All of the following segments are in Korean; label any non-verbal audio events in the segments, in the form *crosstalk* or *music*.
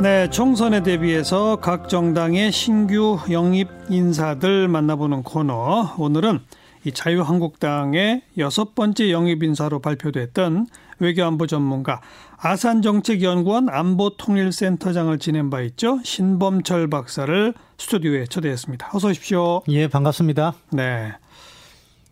네, 총선에 대비해서 각 정당의 신규 영입 인사들 만나보는 코너. 오늘은 이 자유한국당의 여섯 번째 영입 인사로 발표됐던 외교안보 전문가 아산정책연구원 안보통일센터장을 지낸 바 있죠. 신범철 박사를 스튜디오에 초대했습니다. 어서 오십시오. 예, 반갑습니다. 네.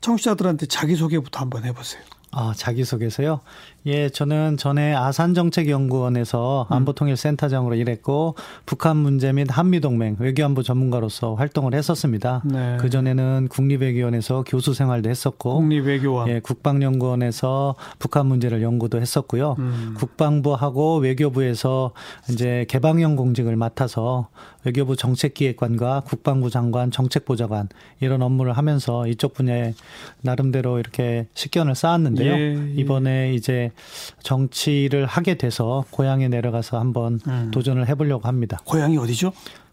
청취자들한테 자기소개부터 한번 해보세요. 아, 자기소개서요? 예, 저는 전에 아산정책연구원에서 음. 안보통일센터장으로 일했고 북한 문제 및 한미동맹 외교안보 전문가로서 활동을 했었습니다. 네. 그 전에는 국립외교원에서 교수 생활도 했었고, 국립외교원, 예, 국방연구원에서 북한 문제를 연구도 했었고요. 음. 국방부하고 외교부에서 이제 개방형 공직을 맡아서 외교부 정책기획관과 국방부 장관 정책보좌관 이런 업무를 하면서 이쪽 분야에 나름대로 이렇게 식견을 쌓았는데요. 예, 예. 이번에 이제 정치를 하게 돼서 고향에 내려가서 한번 음. 도전을 해보려고 합니다. 고향이 어디죠?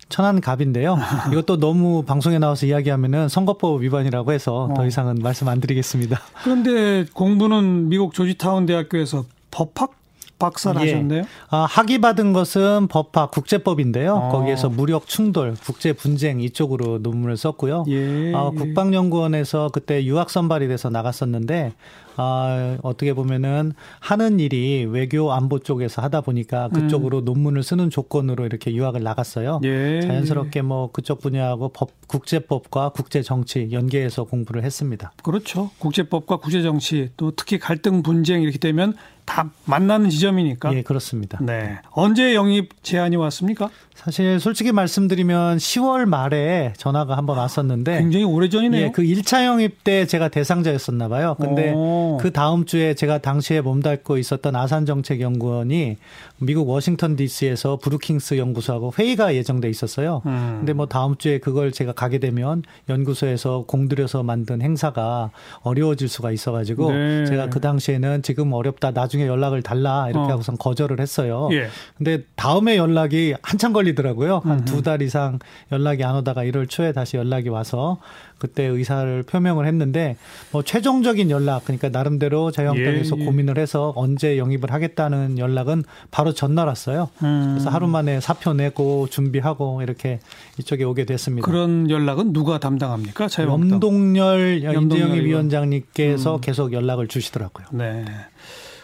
천안갑인데요. *laughs* 이것도 너무 방송에 나와서 이야기하면은 선거법 위반이라고 해서 어. 더 이상은 말씀 안 드리겠습니다. 그런데 공부는 미국 조지타운 대학교에서 법학 박사를 예. 하셨네요. 아, 학위 받은 것은 법학 국제법인데요. 어. 거기에서 무력 충돌, 국제 분쟁 이쪽으로 논문을 썼고요. 예. 아, 국방연구원에서 그때 유학 선발이 돼서 나갔었는데 아, 어떻게 보면은 하는 일이 외교 안보 쪽에서 하다 보니까 그쪽으로 음. 논문을 쓰는 조건으로 이렇게 유학을 나갔어요. 예. 자연스럽게 뭐 그쪽 분야하고 법, 국제법과 국제 정치 연계해서 공부를 했습니다. 그렇죠. 국제법과 국제 정치 또 특히 갈등 분쟁 이렇게 되면 다 만나는 지점이니까. 예, 그렇습니다. 네. 언제 영입 제안이 왔습니까? 사실 솔직히 말씀드리면 10월 말에 전화가 한번 왔었는데 굉장히 오래전이네요. 예, 그 1차 영입 때 제가 대상자였었나 봐요. 근데 오. 그 다음 주에 제가 당시에 몸담고 있었던 아산 정책 연구원이 미국 워싱턴 DC에서 브루킹스 연구소하고 회의가 예정돼 있었어요. 음. 근데 뭐 다음 주에 그걸 제가 가게 되면 연구소에서 공들여서 만든 행사가 어려워질 수가 있어 가지고 네. 제가 그 당시에는 지금 어렵다 나중 에 연락을 달라 이렇게 어. 하고선 거절을 했어요. 예. 근데 다음에 연락이 한참 걸리더라고요. 한 두 달 이상 연락이 안 오다가 1월 초에 다시 연락이 와서 그때 의사를 표명을 했는데 뭐 최종적인 연락 그러니까 나름대로 자유한국당에서 예, 예. 고민을 해서 언제 영입을 하겠다는 연락은 바로 전날 왔어요. 음. 그래서 하루 만에 사표 내고 준비하고 이렇게 이쪽에 오게 됐습니다. 그런 연락은 누가 담당합니까? 자유한국당. 염동열 인재영입 위원장님께서 음. 계속 연락을 주시더라고요. 네.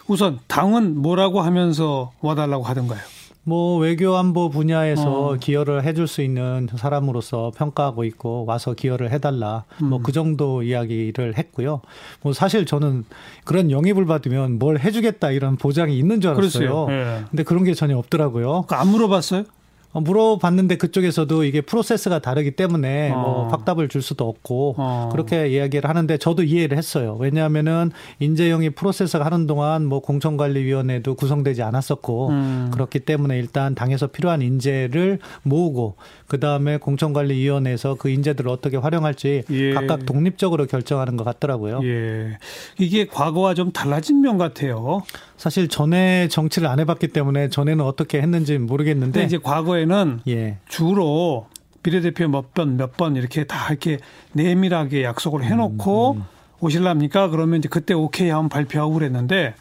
우선 당은 뭐라고 하면서 와달라고 하던가요? 뭐 외교 안보 분야에서 어. 기여를 해줄 수 있는 사람으로서 평가하고 있고 와서 기여를 해달라 뭐 음. 뭐그 정도 이야기를 했고요. 뭐 사실 저는 그런 영입을 받으면 뭘 해주겠다 이런 보장이 있는 줄 알았어요. 네. 근데 그런 게 전혀 없더라고요. 안 물어봤어요? 어, 물어봤는데 그쪽에서도 이게 프로세스가 다르기 때문에 뭐 어. 뭐 확답을 줄 수도 없고 어. 그렇게 이야기를 하는데 저도 이해를 했어요. 왜냐하면은 인재영이 프로세스가 하는 동안 뭐 공천관리위원회도 구성되지 않았었고 음. 그렇기 때문에 일단 당에서 필요한 인재를 모으고 그 다음에 공천관리위원회에서 그 인재들을 어떻게 활용할지 예. 각각 독립적으로 결정하는 것 같더라고요. 예. 이게 과거와 좀 달라진 면 같아요. 사실 전에 정치를 안 해봤기 때문에 전에는 어떻게 했는지 모르겠는데 이제 과거에 는 예. 주로 비례대표 몇 번, 몇 번 이렇게 다 이렇게 내밀하게 약속을 해놓고 음, 음. 오실랍니까? 그러면 이제 그때 오케이 하면 발표하고 그랬는데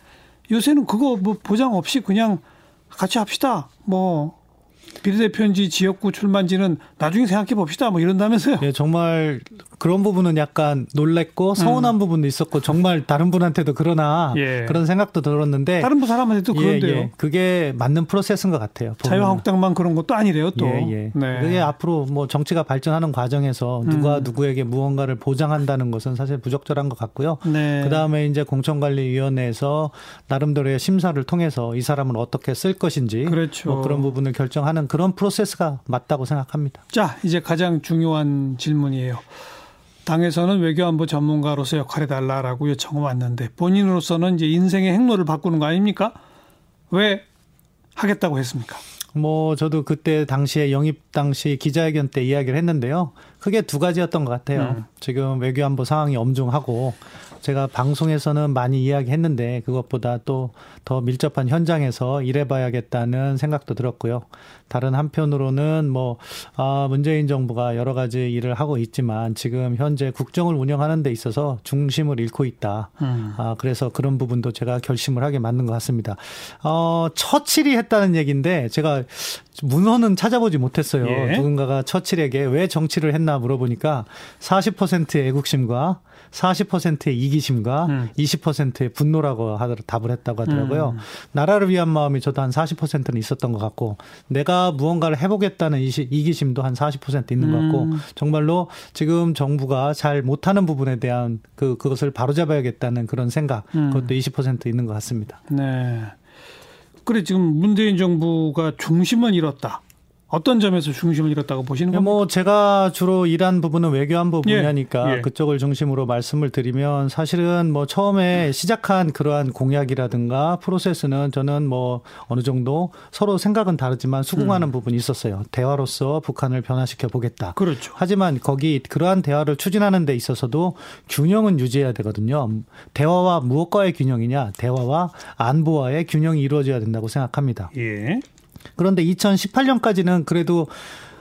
요새는 그거 뭐 보장 없이 그냥 같이 합시다. 뭐 비례대표인지 지역구 출마인지는 나중에 생각해 봅시다. 뭐 이런다면서요. 예, 정말 그런 부분은 약간 놀랬고 서운한 음. 부분도 있었고 정말 다른 분한테도 그러나 예. 그런 생각도 들었는데 다른 분 사람한테도 예, 그런데요. 예, 그게 맞는 프로세스인 것 같아요. 자유한국당만 그런 것도 아니래요. 또 예, 예. 네. 그게 앞으로 뭐 정치가 발전하는 과정에서 누가 음. 누구에게 무언가를 보장한다는 것은 사실 부적절한 것 같고요. 네. 그 다음에 이제 공천관리위원회에서 나름대로의 심사를 통해서 이 사람을 어떻게 쓸 것인지 그렇죠. 뭐 그런 부분을 결정하는 그런 프로세스가 맞다고 생각합니다. 자 이제 가장 중요한 질문이에요. 당에서는 외교안보 전문가로서 역할해 달라라고 요청을 왔는데 본인으로서는 이제 인생의 행로를 바꾸는 거 아닙니까? 왜 하겠다고 했습니까? 뭐 저도 그때 당시에 영입 당시 기자회견 때 이야기를 했는데요. 크게 두 가지였던 것 같아요. 음. 지금 외교안보 상황이 엄중하고 제가 방송에서는 많이 이야기했는데 그것보다 또 더 밀접한 현장에서 일해봐야겠다는 생각도 들었고요. 다른 한편으로는 뭐 아, 문재인 정부가 여러 가지 일을 하고 있지만 지금 현재 국정을 운영하는 데 있어서 중심을 잃고 있다. 음. 아, 그래서 그런 부분도 제가 결심을 하게 만든 것 같습니다. 어, 처칠이 했다는 얘기인데 제가 제가 문헌은 찾아보지 못했어요. 예. 누군가가 처칠에게 왜 정치를 했나 물어보니까 40%의 애국심과 40%의 이기심과 음. 20%의 분노라고 하더 답을 했다고 하더라고요. 음. 나라를 위한 마음이 저도 한 40%는 있었던 것 같고 내가 무언가를 해보겠다는 이기심도 한 40% 있는 것 같고 음. 정말로 지금 정부가 잘 못하는 부분에 대한 그 그것을 바로잡아야겠다는 그런 생각 음. 그것도 20% 있는 것 같습니다. 네. 그래 지금 문재인 정부가 중심은 잃었다. 어떤 점에서 중심을 잃었다고 보시는 겁니까? 뭐 제가 주로 일한 부분은 외교안보 분야니까 예, 예. 그쪽을 중심으로 말씀을 드리면 사실은 뭐 처음에 시작한 그러한 공약이라든가 프로세스는 저는 뭐 어느 정도 서로 생각은 다르지만 수긍하는 음. 부분이 있었어요. 대화로서 북한을 변화시켜 보겠다. 그렇죠. 하지만 거기 그러한 대화를 추진하는 데 있어서도 균형은 유지해야 되거든요. 대화와 무엇과의 균형이냐? 대화와 안보와의 균형이 이루어져야 된다고 생각합니다. 예. 그런데 2018년까지는 그래도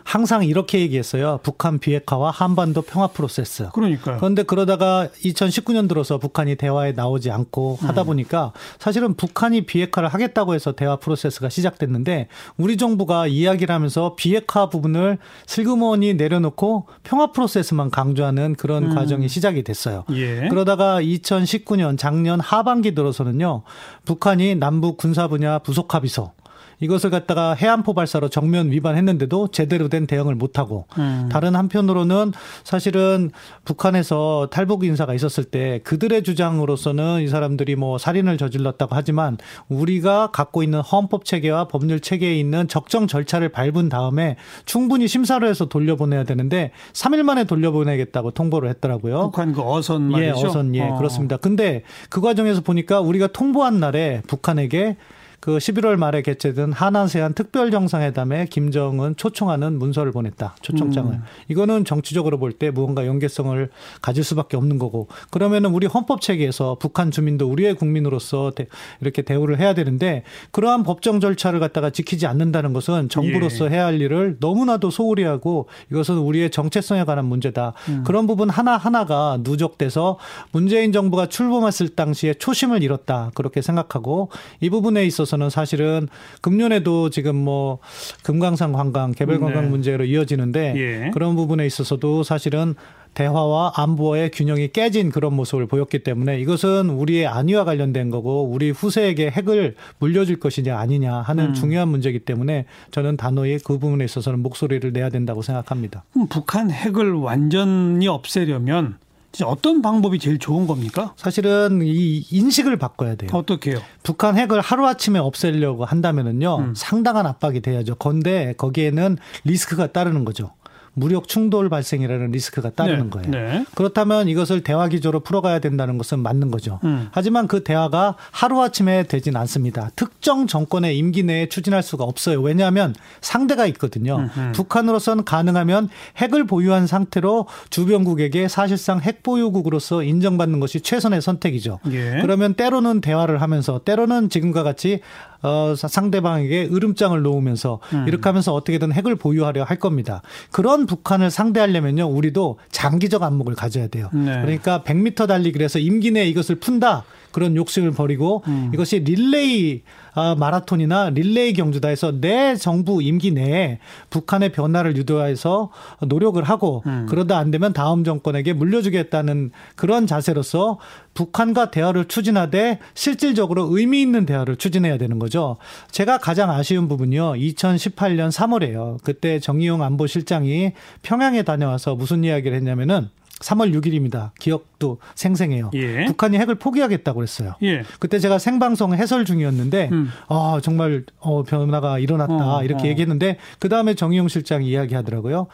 항상 이렇게 얘기했어요. 북한 비핵화와 한반도 평화 프로세스. 그러니까. 그런데 그러다가 2019년 들어서 북한이 대화에 나오지 않고 하다 음. 보니까 사실은 북한이 비핵화를 하겠다고 해서 대화 프로세스가 시작됐는데 우리 정부가 이야기를 하면서 비핵화 부분을 슬그머니 내려놓고 평화 프로세스만 강조하는 그런 음. 과정이 시작이 됐어요. 예. 그러다가 2019년 작년 하반기 들어서는요. 북한이 남북 군사 분야 부속 합의서 이것을 갖다가 해안포 발사로 정면 위반했는데도 제대로 된 대응을 못하고 음. 다른 한편으로는 사실은 북한에서 탈북 인사가 있었을 때 그들의 주장으로서는 이 사람들이 뭐 살인을 저질렀다고 하지만 우리가 갖고 있는 헌법 체계와 법률 체계에 있는 적정 절차를 밟은 다음에 충분히 심사를 해서 돌려보내야 되는데 3일 만에 돌려보내겠다고 통보를 했더라고요. 북한 그 어선 말이죠. 예, 어선 예, 어. 그렇습니다. 근데 그 과정에서 보니까 우리가 통보한 날에 북한에게 그 11월 말에 개최된 하나세안 특별정상회담에 김정은 초청하는 문서를 보냈다. 초청장을. 음. 이거는 정치적으로 볼 때 무언가 연계성을 가질 수밖에 없는 거고. 그러면은 우리 헌법 체계에서 북한 주민도 우리의 국민으로서 대, 이렇게 대우를 해야 되는데 그러한 법정 절차를 갖다가 지키지 않는다는 것은 정부로서 예. 해야 할 일을 너무나도 소홀히 하고 이것은 우리의 정체성에 관한 문제다. 음. 그런 부분 하나하나가 누적돼서 문재인 정부가 출범했을 당시에 초심을 잃었다. 그렇게 생각하고 이 부분에 있어서 있어서는 사실은 금년에도 지금 뭐 금강산 관광 개별 관광 네. 문제로 이어지는데 예. 그런 부분에 있어서도 사실은 대화와 안보의 균형이 깨진 그런 모습을 보였기 때문에 이것은 우리의 안위와 관련된 거고 우리 후세에게 핵을 물려줄 것이냐 아니냐 하는 음. 중요한 문제이기 때문에 저는 단호히 그 부분에 있어서는 목소리를 내야 된다고 생각합니다. 북한 핵을 완전히 없애려면 어떤 방법이 제일 좋은 겁니까? 사실은 이 인식을 바꿔야 돼요. 어떻게요? 북한 핵을 하루아침에 없애려고 한다면은요, 음. 상당한 압박이 돼야죠. 건데 거기에는 리스크가 따르는 거죠. 무력 충돌 발생이라는 리스크가 따르는 네. 거예요. 네. 그렇다면 이것을 대화 기조로 풀어가야 된다는 것은 맞는 거죠. 음. 하지만 그 대화가 하루아침에 되진 않습니다. 특정 정권의 임기 내에 추진할 수가 없어요. 왜냐하면 상대가 있거든요. 음흠. 북한으로서는 가능하면 핵을 보유한 상태로 주변국에게 사실상 핵 보유국으로서 인정받는 것이 최선의 선택이죠. 예. 그러면 때로는 대화를 하면서 때로는 지금과 같이 어, 상대방에게 으름장을 놓으면서 음. 이렇게 하면서 어떻게든 핵을 보유하려 할 겁니다. 그런 북한을 상대하려면요, 우리도 장기적 안목을 가져야 돼요. 네. 그러니까 100m 달리기를 해서 임기 내에 이것을 푼다. 그런 욕심을 버리고 음. 이것이 릴레이 아, 마라톤이나 릴레이 경주다 해서 내 정부 임기 내에 북한의 변화를 유도해서 노력을 하고 음. 그러다 안 되면 다음 정권에게 물려주겠다는 그런 자세로서 북한과 대화를 추진하되 실질적으로 의미 있는 대화를 추진해야 되는 거죠. 제가 가장 아쉬운 부분이요. 2018년 3월에요. 그때 정의용 안보실장이 평양에 다녀와서 무슨 이야기를 했냐면은 3월 6일입니다. 기억도 생생해요. 예. 북한이 핵을 포기하겠다고 그랬어요. 예. 그때 제가 생방송 해설 중이었는데 음. 아 정말 어, 변화가 일어났다 어, 이렇게 어. 얘기했는데 그 다음에 정의용 실장이 이야기하더라고요.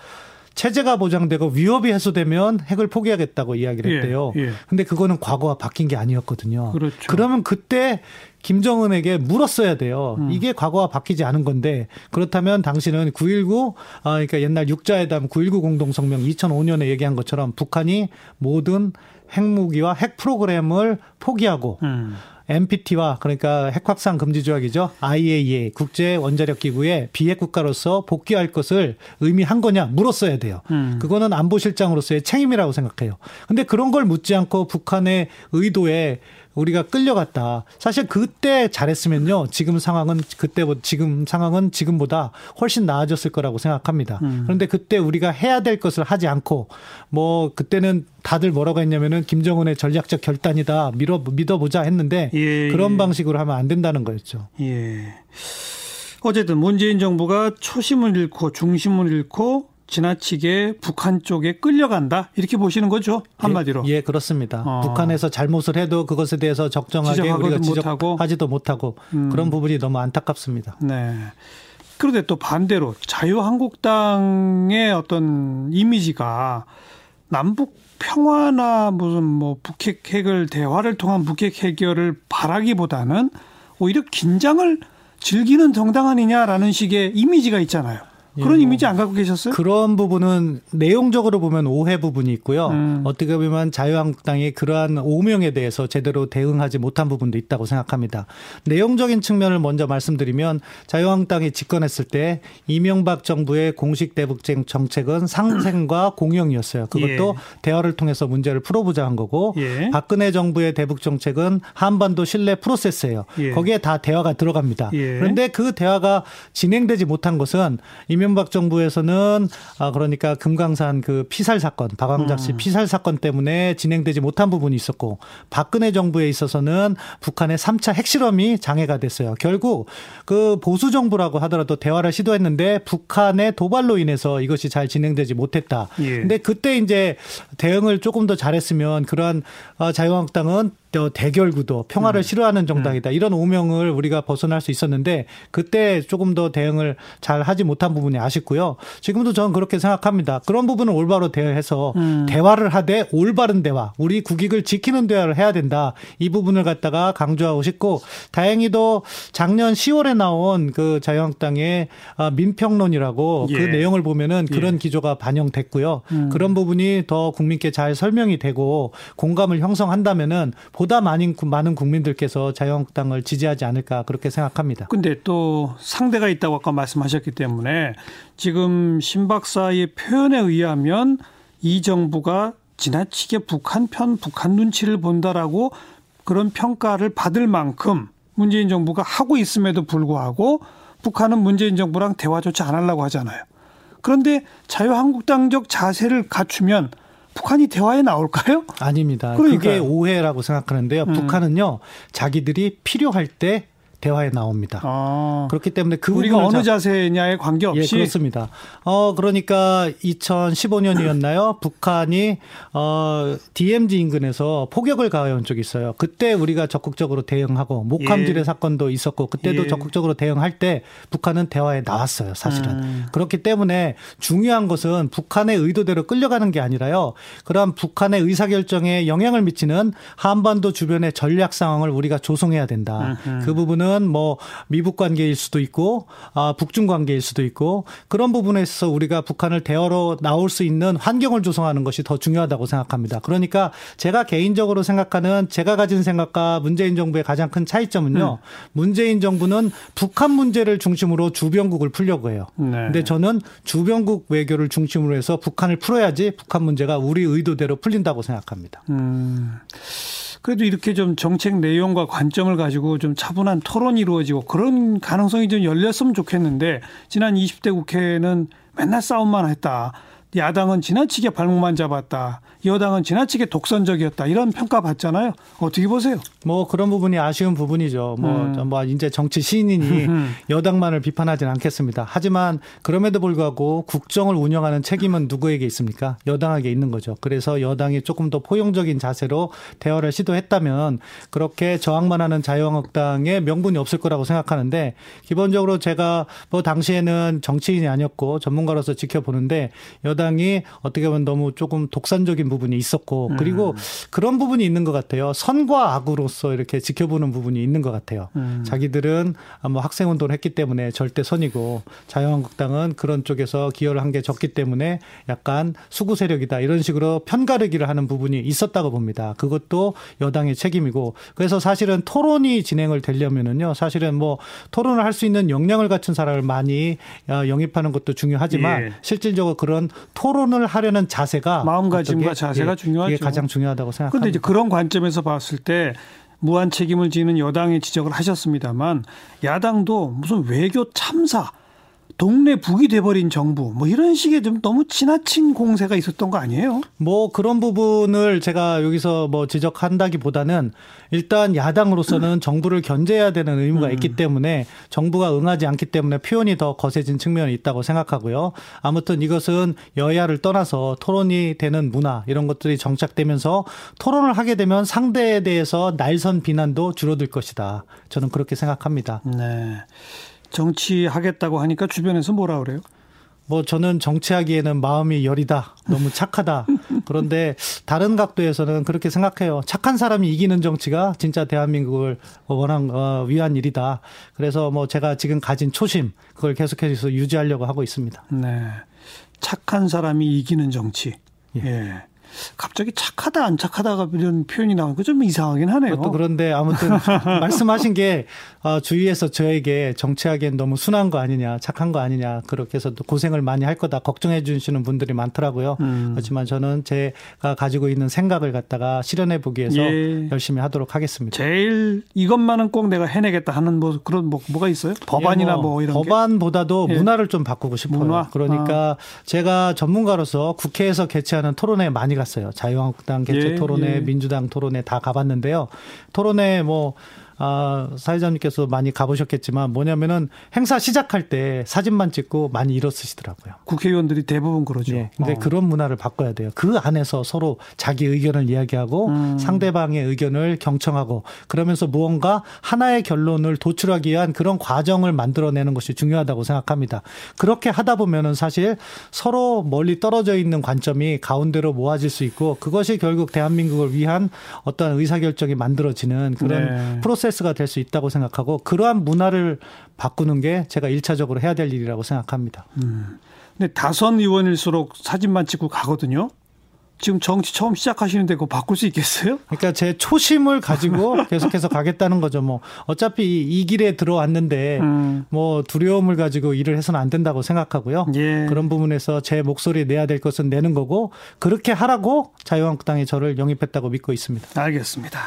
체제가 보장되고 위협이 해소되면 핵을 포기하겠다고 이야기를 예, 했대요. 예, 예. 근데 그거는 과거와 바뀐 게 아니었거든요. 그렇죠. 그러면 그때 김정은에게 물었어야 돼요. 음. 이게 과거와 바뀌지 않은 건데 그렇다면 당신은 9.19 아 그러니까 옛날 육자회담 9.19 공동성명 2005년에 얘기한 것처럼 북한이 모든 핵무기와 핵 프로그램을 포기하고 음. NPT와 그러니까 핵 확산 금지 조약이죠. IAEA 국제 원자력 기구의 비핵 국가로서 복귀할 것을 의미한 거냐 물었어야 돼요. 음. 그거는 안보실장으로서의 책임이라고 생각해요. 근데 그런 걸 묻지 않고 북한의 의도에 우리가 끌려갔다. 사실 그때 잘했으면요. 지금 상황은 그때 지금 상황은 지금보다 훨씬 나아졌을 거라고 생각합니다. 음. 그런데 그때 우리가 해야 될 것을 하지 않고 뭐 그때는 다들 뭐라고 했냐면은 김정은의 전략적 결단이다. 밀어 믿어보자 했는데 예, 그런 예. 방식으로 하면 안 된다는 거였죠. 예. 어쨌든 문재인 정부가 초심을 잃고 중심을 잃고 지나치게 북한 쪽에 끌려간다 이렇게 보시는 거죠 한마디로. 예, 예 그렇습니다. 어. 북한에서 잘못을 해도 그것에 대해서 적정하게 우리가 지적하지도 못하고 음. 그런 부분이 너무 안타깝습니다. 네. 그런데 또 반대로 자유한국당의 어떤 이미지가 남북 평화나 무슨 뭐 북핵 해결 대화를 통한 북핵 해결을 바라기보다는 오히려 긴장을 즐기는 정당 아니냐라는 식의 이미지가 있잖아요. 그런 예, 이미지 안 갖고 계셨어요? 그런 부분은 내용적으로 보면 오해 부분이 있고요. 음. 어떻게 보면 자유한국당이 그러한 오명에 대해서 제대로 대응하지 못한 부분도 있다고 생각합니다. 내용적인 측면을 먼저 말씀드리면 자유한국당이 집권했을 때 이명박 정부의 공식 대북 정책은 상생과 *clears throat* 공영이었어요. 그것도 예. 대화를 통해서 문제를 풀어보자 한 거고 예. 박근혜 정부의 대북 정책은 한반도 신뢰 프로세스예요. 예. 거기에 다 대화가 들어갑니다. 예. 그런데 그 대화가 진행되지 못한 것은 이명 이명박 정부에서는 아 그러니까 금강산 그 피살 사건, 박광작 씨 음. 피살 사건 때문에 진행되지 못한 부분이 있었고 박근혜 정부에 있어서는 북한의 3차 핵실험이 장애가 됐어요. 결국 그 보수 정부라고 하더라도 대화를 시도했는데 북한의 도발로 인해서 이것이 잘 진행되지 못했다. 예. 근데 그때 이제 대응을 조금 더 잘했으면 그러한 아, 자유한국당은 대결 구도, 평화를 음. 싫어하는 정당이다. 음. 이런 오명을 우리가 벗어날 수 있었는데 그때 조금 더 대응을 잘 하지 못한 부분이 아쉽고요. 지금도 저는 그렇게 생각합니다. 그런 부분을 올바로 대해서 음. 대화를 하되 올바른 대화, 우리 국익을 지키는 대화를 해야 된다. 이 부분을 갖다가 강조하고 싶고 다행히도 작년 10월에 나온 그 자유한국당의 아, 민평론이라고 그 예. 그 내용을 보면은 그런 예. 기조가 반영됐고요. 음. 그런 부분이 더 국민께 잘 설명이 되고 공감을 형성한다면은 보다 많은 많은 국민들께서 자유한국당을 지지하지 않을까 그렇게 생각합니다. 근데 또 상대가 있다고 아까 말씀하셨기 때문에 지금 신 박사의 표현에 의하면 이 정부가 지나치게 북한 편 북한 눈치를 본다라고 그런 평가를 받을 만큼 문재인 정부가 하고 있음에도 불구하고 북한은 문재인 정부랑 대화조차 안 하려고 하잖아요. 그런데 자유한국당적 자세를 갖추면 북한이 대화에 나올까요? 아닙니다. 그러니까요. 그게 오해라고 생각하는데요. 음. 북한은요, 자기들이 필요할 때 대화에 나옵니다. 아, 그렇기 때문에 그 우리가 어느 자, 세냐에 관계없이 예, 그렇습니다. 어 그러니까 2015년이었나요? *laughs* 북한이 어 DMZ 인근에서 포격을 가해온 적이 있어요. 그때 우리가 적극적으로 대응하고 목함질의 예. 사건도 있었고 그때도 예. 적극적으로 대응할 때 북한은 대화에 나왔어요. 사실은 음. 그렇기 때문에 중요한 것은 북한의 의도대로 끌려가는 게 아니라요. 그러한 북한의 의사결정에 영향을 미치는 한반도 주변의 전략 상황을 우리가 조성해야 된다. 음흠. 그 부분은 부분은 뭐 미북 관계일 수도 있고 아 북중 관계일 수도 있고 그런 부분에서 우리가 북한을 대화로 나올 수 있는 환경을 조성하는 것이 더 중요하다고 생각합니다. 그러니까 제가 개인적으로 생각하는 제가 가진 생각과 문재인 정부의 가장 큰 차이점은요. 음. 문재인 정부는 북한 문제를 중심으로 주변국을 풀려고 해요. 네. 근데 저는 주변국 외교를 중심으로 해서 북한을 풀어야지 북한 문제가 우리 의도대로 풀린다고 생각합니다. 음. 그래도 이렇게 좀 정책 내용과 관점을 가지고 좀 차분한 토론이 이루어지고 그런 가능성이 좀 열렸으면 좋겠는데 지난 20대 국회는 맨날 싸움만 했다. 야당은 지나치게 발목만 잡았다. 여당은 지나치게 독선적이었다. 이런 평가 받잖아요. 어떻게 보세요? 뭐 그런 부분이 아쉬운 부분이죠. 뭐, 음. 뭐 이제 정치 시인이니 *laughs* 여당만을 비판하지는 않겠습니다. 하지만 그럼에도 불구하고 국정을 운영하는 책임은 누구에게 있습니까? 여당에게 있는 거죠. 그래서 여당이 조금 더 포용적인 자세로 대화를 시도했다면 그렇게 저항만 하는 자유한국당의 명분이 없을 거라고 생각하는데 기본적으로 제가 뭐 당시에는 정치인이 아니었고 전문가로서 지켜보는데 여당 이 어떻게 보면 너무 조금 독선적인 부분이 있었고 그리고 음. 그런 부분이 있는 것 같아요. 선과 악으로서 이렇게 지켜보는 부분이 있는 것 같아요. 음. 자기들은 뭐 학생 운동을 했기 때문에 절대 선이고 자유한국당은 그런 쪽에서 기여를 한 게 적기 때문에 약간 수구 세력이다 이런 식으로 편가르기를 하는 부분이 있었다고 봅니다. 그것도 여당의 책임이고 그래서 사실은 토론이 진행을 되려면은요 사실은 뭐 토론을 할 수 있는 역량을 갖춘 사람을 많이 어, 영입하는 것도 중요하지만 예. 실질적으로 그런 토론을 하려는 자세가 마음가짐과 자세가 예, 중요하죠. 이게 가장 중요하다고 생각합니다. 그런데 이제 그런 관점에서 봤을 때 무한 책임을 지는 여당의 지적을 하셨습니다만 야당도 무슨 외교 참사 동네 북이 돼버린 정부 뭐 이런 식의 좀 너무 지나친 공세가 있었던 거 아니에요? 뭐 그런 부분을 제가 여기서 뭐 지적한다기보다는 일단 야당으로서는 정부를 견제해야 되는 의무가 있기 음. 때문에 정부가 응하지 않기 때문에 표현이 더 거세진 측면이 있다고 생각하고요. 아무튼 이것은 여야를 떠나서 토론이 되는 문화 이런 것들이 정착되면서 토론을 하게 되면 상대에 대해서 날선 비난도 줄어들 것이다. 저는 그렇게 생각합니다. 네. 정치하겠다고 하니까 주변에서 뭐라 그래요? 뭐 저는 정치하기에는 마음이 여리다. 너무 착하다. *laughs* 그런데 다른 각도에서는 그렇게 생각해요. 착한 사람이 이기는 정치가 진짜 대한민국을 원한 어, 위한 일이다. 그래서 뭐 제가 지금 가진 초심 그걸 계속해서 유지하려고 하고 있습니다. 네. 착한 사람이 이기는 정치. 예. 예. 갑자기 착하다 안 착하다가 이런 표현이 나오니까 좀 이상하긴 하네요. 또 그런데 아무튼 *laughs* 말씀하신 게 어, 주위에서 저에게 정치하기엔 너무 순한 거 아니냐, 착한 거 아니냐 그렇게 해서 또 고생을 많이 할 거다 걱정해 주시는 분들이 많더라고요. 음. 그렇지만 저는 제가 가지고 있는 생각을 갖다가 실현해 보기 위해서 예. 열심히 하도록 하겠습니다. 제일 이것만은 꼭 내가 해내겠다 하는 뭐 그런 뭐 뭐가 있어요? 법안이나 예, 뭐, 뭐, 이런 법안보다도 게? 문화를 좀 바꾸고 싶어요. 문화? 그러니까 아. 제가 전문가로서 국회에서 개최하는 토론회 많이 갔어요. 자유한국당 개최 예, 토론회, 예. 민주당 토론회 다 가봤는데요. 토론회 뭐 아, 사회자님께서 많이 가보셨겠지만 뭐냐면은 행사 시작할 때 사진만 찍고 많이 일어서시더라고요. 국회의원들이 대부분 그러죠. 네. 근데 어. 그런 문화를 바꿔야 돼요. 그 안에서 서로 자기 의견을 이야기하고 음. 상대방의 의견을 경청하고 그러면서 무언가 하나의 결론을 도출하기 위한 그런 과정을 만들어내는 것이 중요하다고 생각합니다. 그렇게 하다 보면은 사실 서로 멀리 떨어져 있는 관점이 가운데로 모아질 수 있고 그것이 결국 대한민국을 위한 어떤 의사결정이 만들어지는 그런 네. 프로세스 프로세스가 될 수 있다고 생각하고 그러한 문화를 바꾸는 게 제가 1차적으로 해야 될 일이라고 생각합니다. 음. 근데 다선 의원일수록 사진만 찍고 가거든요. 지금 정치 처음 시작하시는데 그거 바꿀 수 있겠어요? 그러니까 제 초심을 가지고 *laughs* 계속해서 가겠다는 거죠. 뭐 어차피 이 길에 들어왔는데 음. 뭐 두려움을 가지고 일을 해서는 안 된다고 생각하고요. 예. 그런 부분에서 제 목소리 내야 될 것은 내는 거고 그렇게 하라고 자유한국당이 저를 영입했다고 믿고 있습니다. 알겠습니다.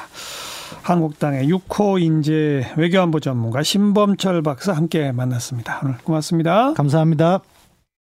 한국당의 6호 인재 외교안보 전문가 신범철 박사 함께 만났습니다. 오늘 고맙습니다. 감사합니다.